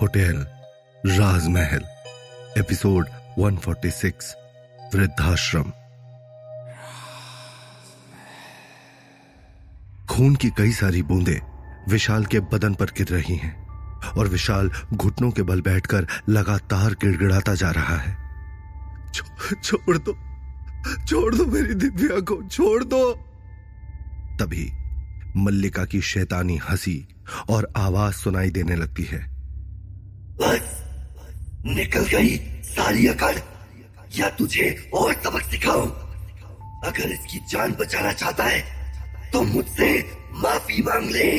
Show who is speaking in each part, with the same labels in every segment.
Speaker 1: Hotel राजमहल episode 146 वृद्धाश्रम। खून की कई सारी बूंदें विशाल के बदन पर गिर रही हैं और विशाल घुटनों के बल बैठकर लगातार गिड़गिड़ाता जा रहा है। छो, छोड़ दो छोड़ दो मेरी दिव्या को छोड़ दो। तभी मल्लिका की शैतानी हँसी और आवाज़ सुनाई देने लगती है।
Speaker 2: बस निकल गई सारी अकड़। या तुझे और सबक सिखाऊं। अगर इसकी जान बचाना चाहता है तो मुझसे माफ़ी मांग ले।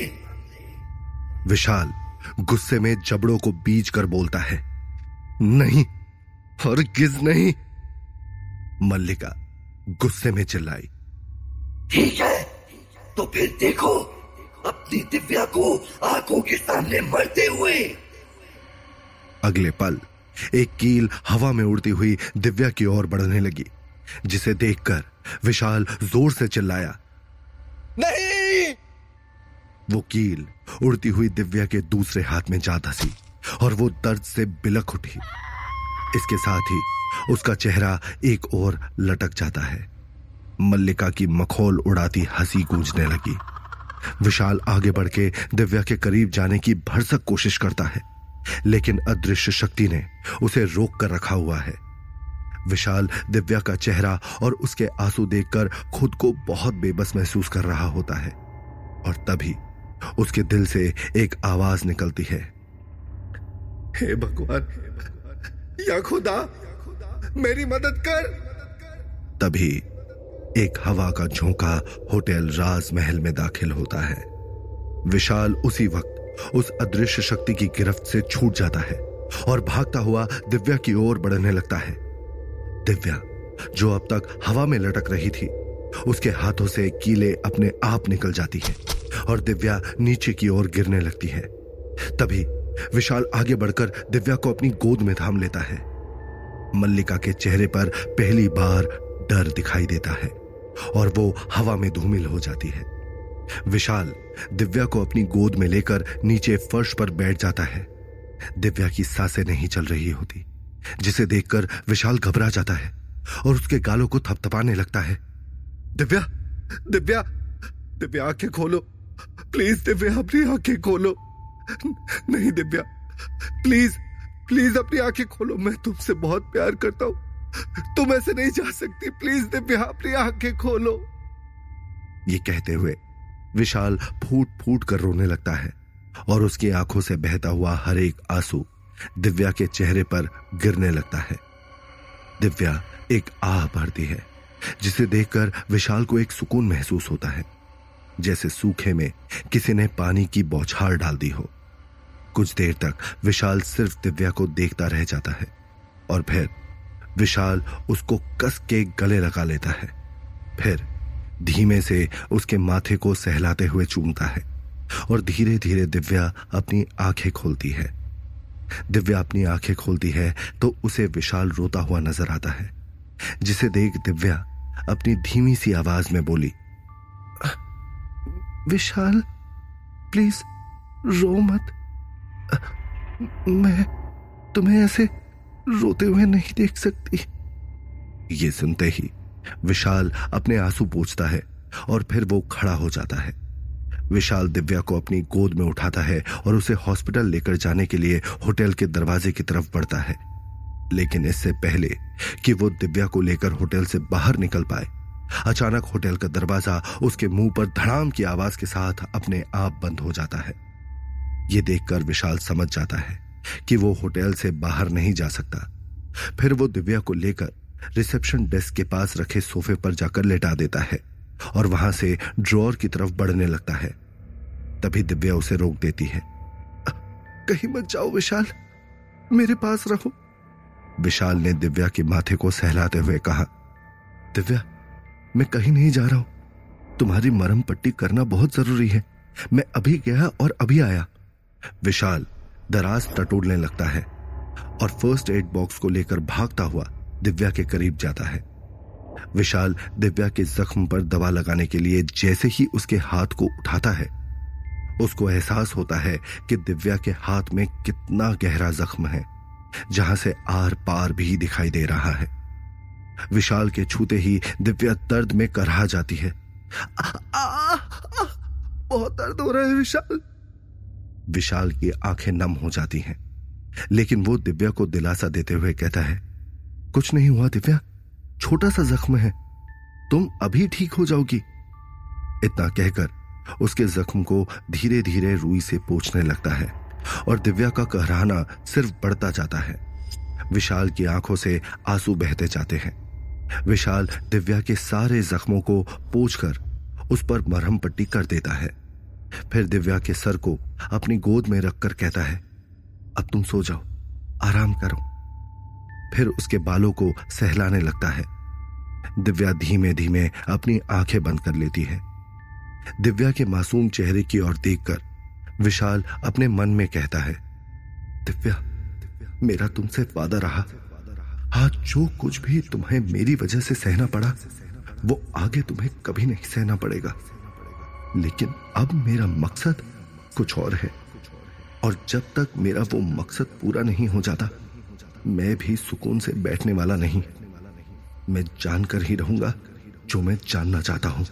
Speaker 1: विशाल गुस्से में जबड़ों को बीज कर बोलता है नहीं और किस नहीं? मल्लिका गुस्से में चिल्लाई।
Speaker 2: ठीक है तो फिर देखो अपनी दिव्या को आँखों के सामने मरते हुए।
Speaker 1: अगले पल एक कील हवा में उड़ती हुई दिव्या की ओर बढ़ने लगी जिसे देखकर विशाल ज़ोर से चिल्लाया। नहीं! वो कील उड़ती हुई दिव्या के दूसरे हाथ में जा धसी और वो दर्द से बिलख उठी। इसके साथ ही उसका चेहरा एक और लटक जाता है। मल्लिका की मखोल उड़ाती हँसी गूंजने लगी। विशाल आगे बढ़ के दिव्या के करीब जाने की भरसक कोशिश करता है, लेकिन अदृश्य शक्ति ने उसे रोक कर रखा हुआ है। विशाल दिव्या का चेहरा और उसके आँसू देखकर खुद को बहुत बेबस महसूस कर रहा होता है, और तभी उसके दिल से एक आवाज़ निकलती है। हे भगवान, या खुदा, मेरी मदद कर। तभी एक हवा का झोंका होटल राजमहल में दाखिल होता है। विशाल उसी वक्त उस अदृश्य शक्ति की गिरफ्त से छूट जाता है और भागता हुआ दिव्या की ओर बढ़ने लगता है। दिव्या, जो अब तक हवा में लटक रही थी, उसके हाथों से कीले अपने आप निकल जाती है और दिव्या नीचे की ओर गिरने लगती है। तभी विशाल आगे बढ़कर दिव्या को अपनी गोद में थाम लेता है। मल्लिका के चेहरे पर पहली बार डर दिखाई देता है। और वो हवा में धूमिल हो जाती है। विशाल दिव्या को अपनी गोद में लेकर नीचे फर्श पर बैठ जाता है। दिव्या की साँसें नहीं चल रही होती, जिसे देखकर विशाल घबरा जाता है और उसके गालों को थपथपाने लगता है। दिव्या दिव्या दिव्या, आँखें खोलो। प्लीज़ दिव्या, अपनी आँखें खोलो। नहीं दिव्या, प्लीज़ प्लीज़ अपनी आँखें खोलो। मैं तुमसे बहुत प्यार करता हूँ। तुम ऐसे नहीं जा सकती। प्लीज़ दिव्या, अपनी आँखें खोलो। ये कहते हुए विशाल फूट फूट कर रोने लगता है और उसकी आँखों से बहता हुआ हर एक आँसू दिव्या के चेहरे पर गिरने लगता है। दिव्या एक आह भरती है, जिसे देखकर विशाल को एक सुकून महसूस होता है, जैसे सूखे में किसी ने पानी की बौछार डाल दी हो। कुछ देर तक विशाल सिर्फ़ दिव्या को देखता रह जाता है और फिर विशाल उसको कस के गले लगा लेता है। फिर धीमे से उसके माथे को सहलाते हुए चूमता है और धीरे धीरे दिव्या अपनी आँखें खोलती है। दिव्या अपनी आँखें खोलती है तो उसे विशाल रोता हुआ नज़र आता है, जिसे देख दिव्या अपनी धीमी सी आवाज़ में बोली, विशाल, प्लीज़ रो मत। मैं तुम्हें ऐसे रोते हुए नहीं देख सकती। ये सुनते ही विशाल अपने आँसू पूछता है और फिर वो खड़ा हो जाता है। विशाल दिव्या को अपनी गोद में उठाता है और उसे हॉस्पिटल लेकर जाने के लिए होटल के दरवाजे की तरफ़ बढ़ता है। लेकिन इससे पहले कि वो दिव्या को लेकर होटल से बाहर निकल पाए, अचानक होटल का दरवाज़ा उसके मुँह पर धड़ाम की आवाज़ के साथ अपने आप बंद हो जाता है। ये देखकर विशाल समझ जाता है कि वो होटल से बाहर नहीं जा सकता। फिर वो दिव्या को लेकर रिसेप्शन डेस्क के पास रखे सोफे पर जाकर लेटा देता है और वहाँ से ड्रॉर की तरफ़ बढ़ने लगता है। तभी दिव्या उसे रोक देती है। कहीं मत जाओ विशाल, मेरे पास रहो। विशाल ने दिव्या के माथे को सहलाते हुए कहा, दिव्या, मैं कहीं नहीं जा रहा हूँ। तुम्हारी मरम पट्टी करना बहुत ज़रूरी है। मैं अभी गया और अभी आया। विशाल दराज टटोलने लगता है और फ़र्स्ट एड बॉक्स को लेकर भागता हुआ दिव्या के करीब जाता है। विशाल दिव्या के जख्म पर दवा लगाने के लिए जैसे ही उसके हाथ को उठाता है उसको एहसास होता है कि दिव्या के हाथ में कितना गहरा जख्म है जहाँ से आर पार भी दिखाई दे रहा है। विशाल के छूते ही दिव्या दर्द में करहा जाती है। आ, आ, आ, बहुत दर्द हो रहा है विशाल। विशाल की आँखें नम हो जाती हैं। लेकिन वो दिव्या को दिलासा देते हुए कहता है, कुछ नहीं हुआ दिव्या, छोटा सा जख्म है। तुम अभी ठीक हो जाओगी। इतना कहकर उसके जख्म को धीरे धीरे रुई से पोछने लगता है और दिव्या का कहराना सिर्फ़ बढ़ता जाता है। विशाल की आँखों से आँसू बहते जाते हैं। विशाल दिव्या के सारे जख्मों को पोछकर उस पर मरहम पट्टी कर देता है। फिर दिव्या के सर को अपनी गोद में रखकर कहता है, अब तुम सो जाओ, आराम करो। फिर उसके बालों को सहलाने लगता है। दिव्या धीमे धीमे अपनी आँखें बंद कर लेती है। दिव्या के मासूम चेहरे की ओर देखकर विशाल अपने मन में कहता है, दिव्या, मेरा तुमसे वादा रहा। आज जो कुछ भी तुम्हें मेरी वजह से सहना पड़ा, वो आगे तुम्हें कभी नहीं सहना पड़ेगा। लेकिन अब मेरा मकसद कुछ और है। और जब तक मेरा वो मकसद पूरा नहीं हो जाता, मैं भी सुकून से बैठने वाला नहीं। मैं जानकर ही रहूँगा जो मैं जानना चाहता हूँ।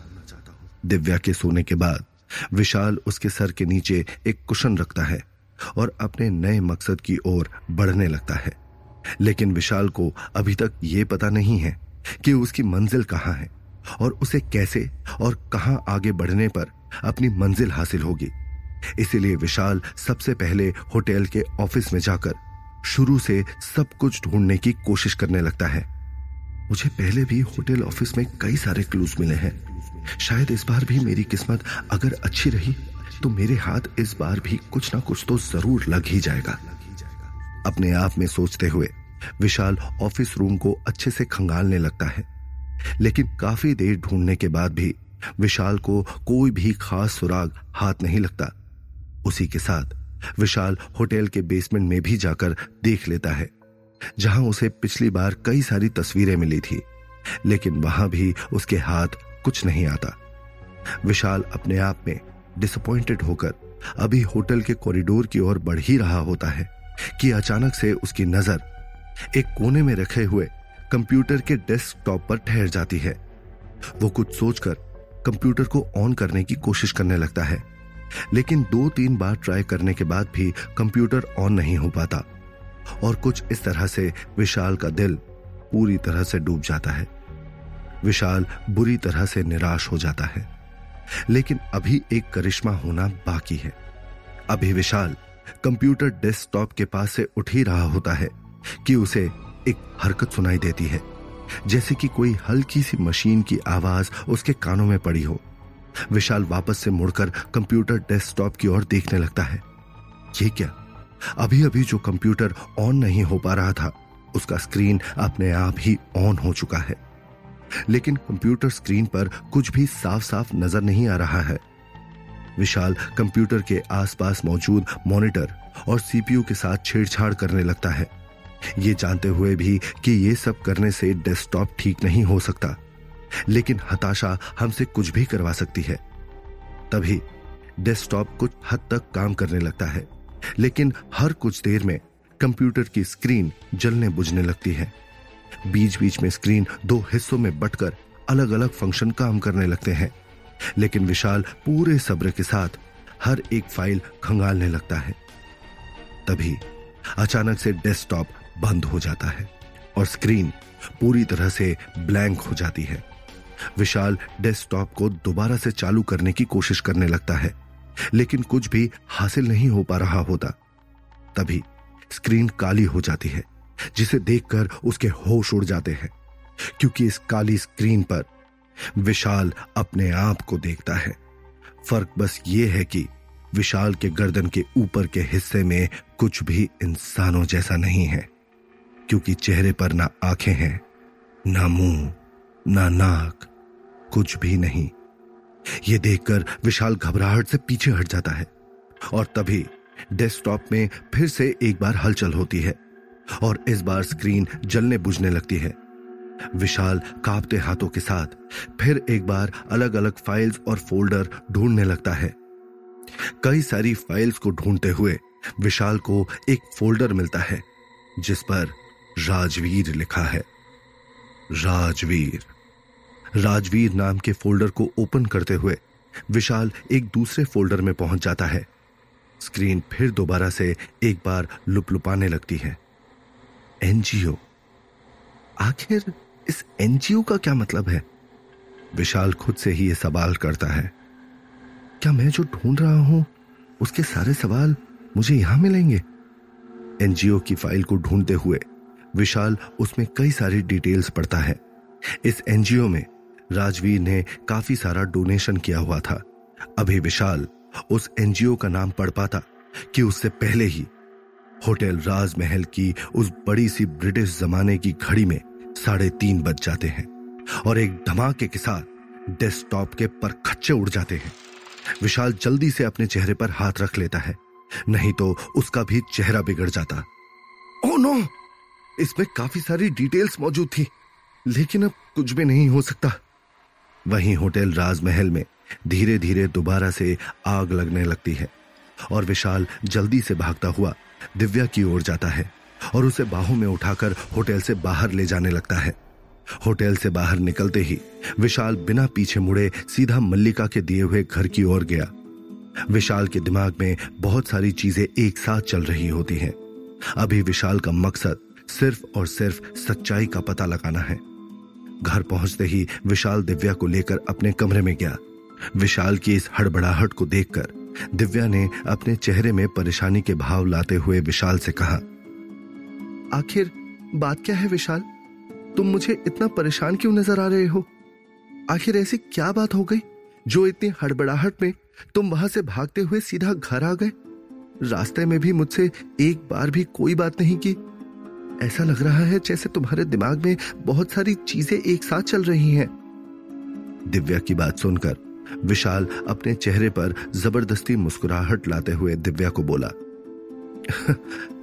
Speaker 1: दिव्या के सोने के बाद विशाल उसके सर के नीचे एक कुशन रखता है और अपने नए मकसद की ओर बढ़ने लगता है। लेकिन विशाल को अभी तक ये पता नहीं है कि उसकी मंजिल कहाँ है। और उसे कैसे और कहाँ आगे बढ़ने पर अपनी मंजिल हासिल होगी। इसीलिए विशाल सबसे पहले होटल के ऑफ़िस में जाकर शुरू से सब कुछ ढूँढने की कोशिश करने लगता है। मुझे पहले भी होटल ऑफ़िस में कई सारे क्लूज मिले हैं। शायद इस बार भी मेरी किस्मत अगर अच्छी रही तो मेरे हाथ इस बार भी कुछ ना कुछ तो ज़रूर लग ही जाएगा। अपने आप में सोचते हुए विशाल ऑफ़िस रूम को अच्छे से खंगालने लगता है। लेकिन काफ़ी देर ढूँढने के बाद भी विशाल को कोई भी खास सुराग हाथ नहीं लगता। उसी के साथ विशाल होटल के बेसमेंट में भी जाकर देख लेता है, जहाँ उसे पिछली बार कई सारी तस्वीरें मिली थी, लेकिन वहाँ भी उसके हाथ कुछ नहीं आता। विशाल अपने आप में डिसअपॉइंटेड होकर अभी होटल के कॉरिडोर की ओर बढ़ ही रहा होता है कि अचानक से उसकी नज़र एक कोने में रखे हुए कंप्यूटर के डेस्कटॉप पर ठहर जाती है। वो कुछ सोचकर कंप्यूटर को ऑन करने की कोशिश करने लगता है। लेकिन दो तीन बार ट्राई करने के बाद भी कंप्यूटर ऑन नहीं हो पाता। और कुछ इस तरह से विशाल का दिल पूरी तरह से डूब जाता है। विशाल बुरी तरह से निराश हो जाता है। लेकिन अभी एक करिश्मा होना बाकी है। अभी विशाल कंप्यूटर डेस्कटॉप के पास से उठ ही रहा होता है कि उसे एक हरकत सुनाई देती है, जैसे कि कोई हल्की सी मशीन की आवाज़ उसके कानों में पड़ी हो। विशाल वापस से मुड़कर कंप्यूटर डेस्कटॉप की ओर देखने लगता है। ये क्या? अभी अभी जो कंप्यूटर ऑन नहीं हो पा रहा था, उसका स्क्रीन अपने आप ही ऑन हो चुका है। लेकिन कंप्यूटर स्क्रीन पर कुछ भी साफ़ साफ़ नज़र नहीं आ रहा है। विशाल कंप्यूटर के आसपास मौजूद मॉनिटर और सीपीयू के साथ छेड़छाड़ करने लगता है। ये जानते हुए भी कि ये सब करने से डेस्कटॉप ठीक नहीं हो सकता। लेकिन हताशा हमसे कुछ भी करवा सकती है। तभी डेस्कटॉप कुछ हद तक काम करने लगता है। लेकिन हर कुछ देर में कंप्यूटर की स्क्रीन जलने बुझने लगती है। बीच बीच में स्क्रीन दो हिस्सों में बटकर अलग अलग फ़ंक्शन काम करने लगते हैं। लेकिन विशाल पूरे सब्र के साथ हर एक फ़ाइल खंगालने लगता है। तभी अचानक से डेस्कटॉप बंद हो जाता है और स्क्रीन पूरी तरह से ब्लैंक हो जाती है। विशाल डेस्कटॉप को दोबारा से चालू करने की कोशिश करने लगता है, लेकिन कुछ भी हासिल नहीं हो पा रहा होता। तभी स्क्रीन काली हो जाती है, जिसे देखकर उसके होश उड़ जाते हैं, क्योंकि इस काली स्क्रीन पर विशाल अपने आप को देखता है। फ़र्क बस ये है कि विशाल के गर्दन के ऊपर के हिस्से में कुछ भी इंसानों जैसा नहीं है। क्योंकि चेहरे पर ना आँखें हैं, ना मुँह, ना नाक, कुछ भी नहीं। यह देखकर विशाल घबराहट से पीछे हट जाता है और तभी डेस्कटॉप में फिर से एक बार हलचल होती है और इस बार स्क्रीन जलने बुझने लगती है। विशाल कांपते हाथों के साथ फिर एक बार अलग अलग फाइल्स और फोल्डर ढूँढने लगता है। कई सारी फाइल्स को ढूंढते हुए विशाल को एक फोल्डर मिलता है, जिस पर राजवीर लिखा है। राजवीर। राजवीर नाम के फोल्डर को ओपन करते हुए विशाल एक दूसरे फोल्डर में पहुँच जाता है। स्क्रीन फिर दोबारा से एक बार लुपलुपाने लगती है। एनजीओ। आखिर इस एनजीओ का क्या मतलब है? विशाल खुद से ही यह सवाल करता है। क्या मैं जो ढूंढ रहा हूँ, उसके सारे सवाल मुझे यहाँ मिलेंगे? एनजीओ की फ़ाइल को ढूंढते हुए विशाल उसमें कई सारी डिटेल्स पढ़ता है। इस एनजीओ में राजवीर ने काफ़ी सारा डोनेशन किया हुआ था। अभी विशाल उस एनजीओ का नाम पढ़ पाता कि उससे पहले ही होटल राजमहल की उस बड़ी सी ब्रिटिश जमाने की घड़ी में साढ़े तीन बज जाते हैं और एक धमाके के साथ डेस्कटॉप के पर खच्चे उड़ जाते हैं। विशाल जल्दी से अपने चेहरे पर हाथ रख लेता है, नहीं तो उसका भी चेहरा बिगड़ जाता। Oh no! इसमें काफ़ी सारी डिटेल्स मौजूद थी, लेकिन अब कुछ भी नहीं हो सकता। वहीं होटल राजमहल में धीरे धीरे दोबारा से आग लगने लगती है, और विशाल जल्दी से भागता हुआ दिव्या की ओर जाता है, और उसे बाहों में उठाकर होटल से बाहर ले जाने लगता है। होटल से बाहर निकलते ही विशाल बिना पीछे मुड़े सीधा मल्लिका के दिए हुए घर की ओर गया। विशाल के दिमाग में बहुत सारी चीज़ें एक साथ चल रही होती हैं। अभी विशाल का मकसद सिर्फ़ और सिर्फ़ सच्चाई का पता लगाना है। घर पहुँचते ही विशाल दिव्या को लेकर अपने कमरे में गया। विशाल की इस हड़बड़ाहट को देखकर दिव्या ने अपने चेहरे में परेशानी के भाव लाते हुए विशाल से कहा, आखिर बात क्या है विशाल? तुम मुझे इतना परेशान क्यों नज़र आ रहे हो? आखिर ऐसी क्या बात हो गई जो इतनी हड़बड़ाहट में तुम वहाँ से भागते हुए सीधा घर आ गए? रास्ते में भी मुझसे एक बार भी कोई बात नहीं की। ऐसा लग रहा है जैसे तुम्हारे दिमाग में बहुत सारी चीज़ें एक साथ चल रही हैं। दिव्या की बात सुनकर विशाल अपने चेहरे पर ज़बरदस्ती मुस्कुराहट लाते हुए दिव्या को बोला,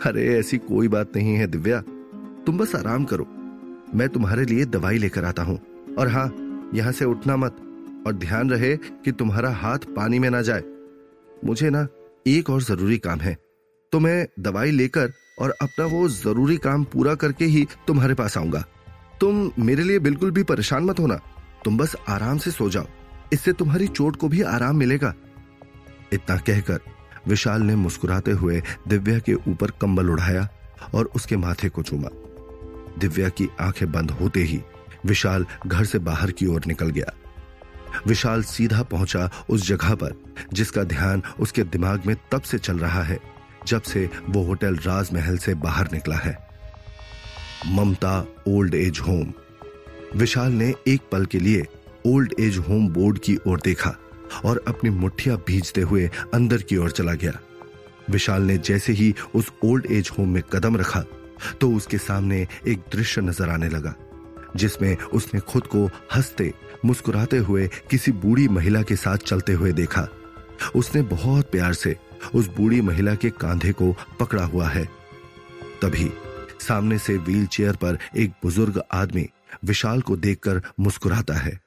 Speaker 1: अरे, ऐसी कोई बात नहीं है दिव्या। तुम बस आराम करो। मैं तुम्हारे लिए दवाई लेकर आता हूँ। और हाँ यहाँ से उठना मत। और ध्यान रहे कि तुम्हारा हाथ पानी में ना जाए। मुझे ना एक और ज़रूरी काम है। तो मैं दवाई लेकर और अपना वो ज़रूरी काम पूरा करके ही तुम्हारे पास आऊँगा। तुम मेरे लिए बिल्कुल भी परेशान मत होना। तुम बस आराम से सो जाओ। इससे तुम्हारी चोट को भी आराम मिलेगा। इतना कहकर विशाल ने मुस्कुराते हुए दिव्या के ऊपर कंबल उड़ाया और उसके माथे को चूमा। दिव्या की आँखें बंद होते ही विशाल घर से बाहर की ओर निकल गया। विशाल सीधा पहुँचा उस जगह पर, जिसका ध्यान उसके दिमाग में तब से चल रहा है जब से वो होटल राजमहल से बाहर निकला है। Mamta old age home. Vishal ने एक पल के लिए ओल्ड एज होम बोर्ड की ओर देखा और अपनी मुठ्ठियाँ भीजते हुए अंदर की ओर चला गया। विशाल ने जैसे ही उस ओल्ड एज होम में कदम रखा तो उसके सामने एक दृश्य नज़र आने लगा, जिसमें उसने खुद को हँसते, मुस्कुराते हुए किसी बूढ़ी महिला के साथ चलते हुए देखा। उसने बहुत प्यार से उस बूढ़ी महिला के कांधे को पकड़ा हुआ है। तभी सामने से व्हील चेयर पर एक बुज़ुर्ग आदमी विशाल को देखकर मुस्कुराता है।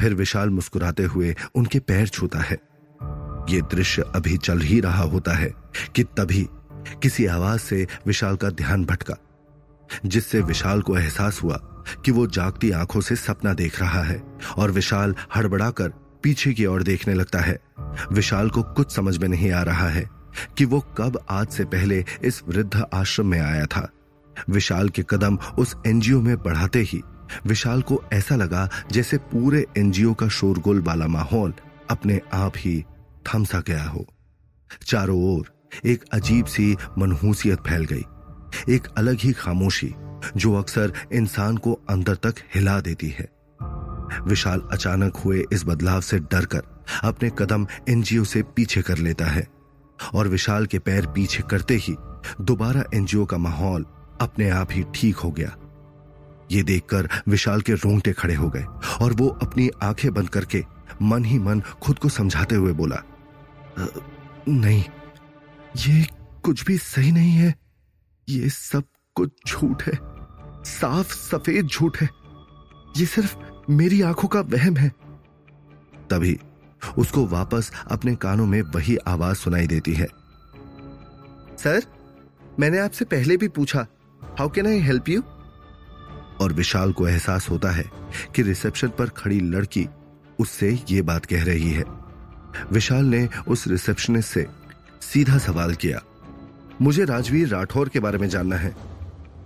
Speaker 1: फिर विशाल मुस्कुराते हुए उनके पैर छूता है। ये दृश्य अभी चल ही रहा होता है कि तभी किसी आवाज़ से विशाल का ध्यान भटका, जिससे विशाल को एहसास हुआ कि वो जागती आँखों से सपना देख रहा है और विशाल हड़बड़ाकर पीछे की ओर देखने लगता है। विशाल को कुछ समझ में नहीं आ रहा है कि वो कब आज से पहले इस वृद्ध आश्रम में आया था। विशाल के कदम उस एनजीओ में बढ़ाते ही विशाल को ऐसा लगा जैसे पूरे एनजीओ का शोरगुल वाला माहौल अपने आप ही थम सा गया हो। चारों ओर एक अजीब सी मनहूसियत फैल गई। एक अलग ही खामोशी, जो अक्सर इंसान को अंदर तक हिला देती है। विशाल अचानक हुए इस बदलाव से डरकर अपने कदम एनजीओ से पीछे कर लेता है और विशाल के पैर पीछे करते ही दोबारा एनजीओ का माहौल अपने आप ही ठीक हो गया। ये देखकर विशाल के रोंगटे खड़े हो गए और वो अपनी आँखें बंद करके मन ही मन खुद को समझाते हुए बोला नहीं, ये कुछ भी सही नहीं है। ये सब कुछ झूठ है। साफ़ सफ़ेद झूठ है। ये सिर्फ़ मेरी आँखों का वहम है। तभी उसको वापस अपने कानों में वही आवाज़ सुनाई देती है। सर, मैंने आपसे पहले भी पूछा how can I help you और विशाल को एहसास होता है कि रिसेप्शन पर खड़ी लड़की उससे ये बात कह रही है। विशाल ने उस रिसेप्शनिस्ट से सीधा सवाल किया, मुझे राजवीर राठौर के बारे में जानना है।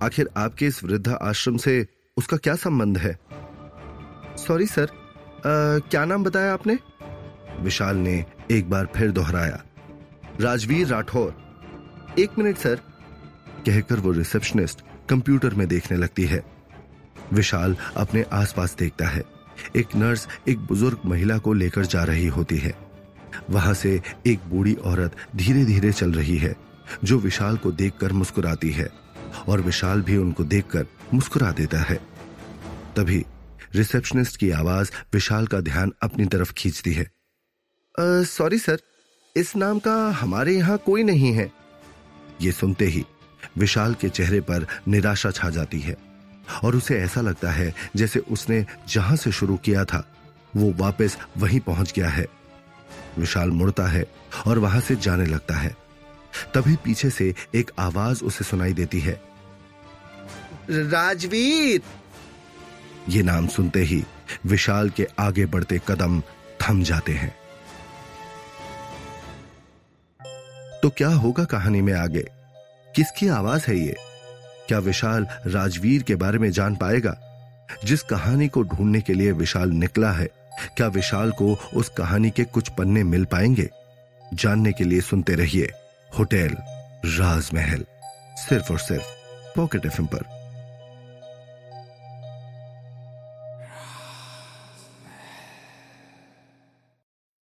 Speaker 1: आखिर आपके इस वृद्धा आश्रम से उसका क्या संबंध है? सॉरी सर आ, क्या नाम बताया आपने? विशाल ने एक बार फिर दोहराया। राजवीर राठौर। एक मिनट सर। कहकर वो रिसेप्शनिस्ट कंप्यूटर में देखने लगती है। विशाल अपने आसपास देखता है। एक नर्स एक बुज़ुर्ग महिला को लेकर जा रही होती है। वहाँ से एक बूढ़ी औरत धीरे धीरे चल रही है जो विशाल को देखकर मुस्कुराती है और विशाल भी उनको देखकर मुस्कुरा देता है। तभी रिसेप्शनिस्ट की आवाज़ विशाल का ध्यान अपनी तरफ़ खींचती है। सॉरी सर, इस नाम का हमारे यहाँ कोई नहीं है। ये सुनते ही विशाल के चेहरे पर निराशा छा जाती है और उसे ऐसा लगता है जैसे उसने जहाँ से शुरू किया था, वो वापस वहीं पहुँच गया है। विशाल मुड़ता है और वहाँ से जाने लगता है। तभी पीछे से एक आवाज़ उसे सुनाई देती है। राजवीर! ये नाम सुनते ही विशाल के आगे बढ़ते कदम थम जाते हैं। तो क्या होगा कहानी में आगे? किसकी आवाज़ है ये? क्या विशाल राजवीर के बारे में जान पाएगा? जिस कहानी को ढूँढने के लिए विशाल निकला है, क्या विशाल को उस कहानी के कुछ पन्ने मिल पाएँगे? जानने के लिए सुनते रहिए होटल राजमहल, सिर्फ़ और सिर्फ़ पॉकेट एफ़ पर।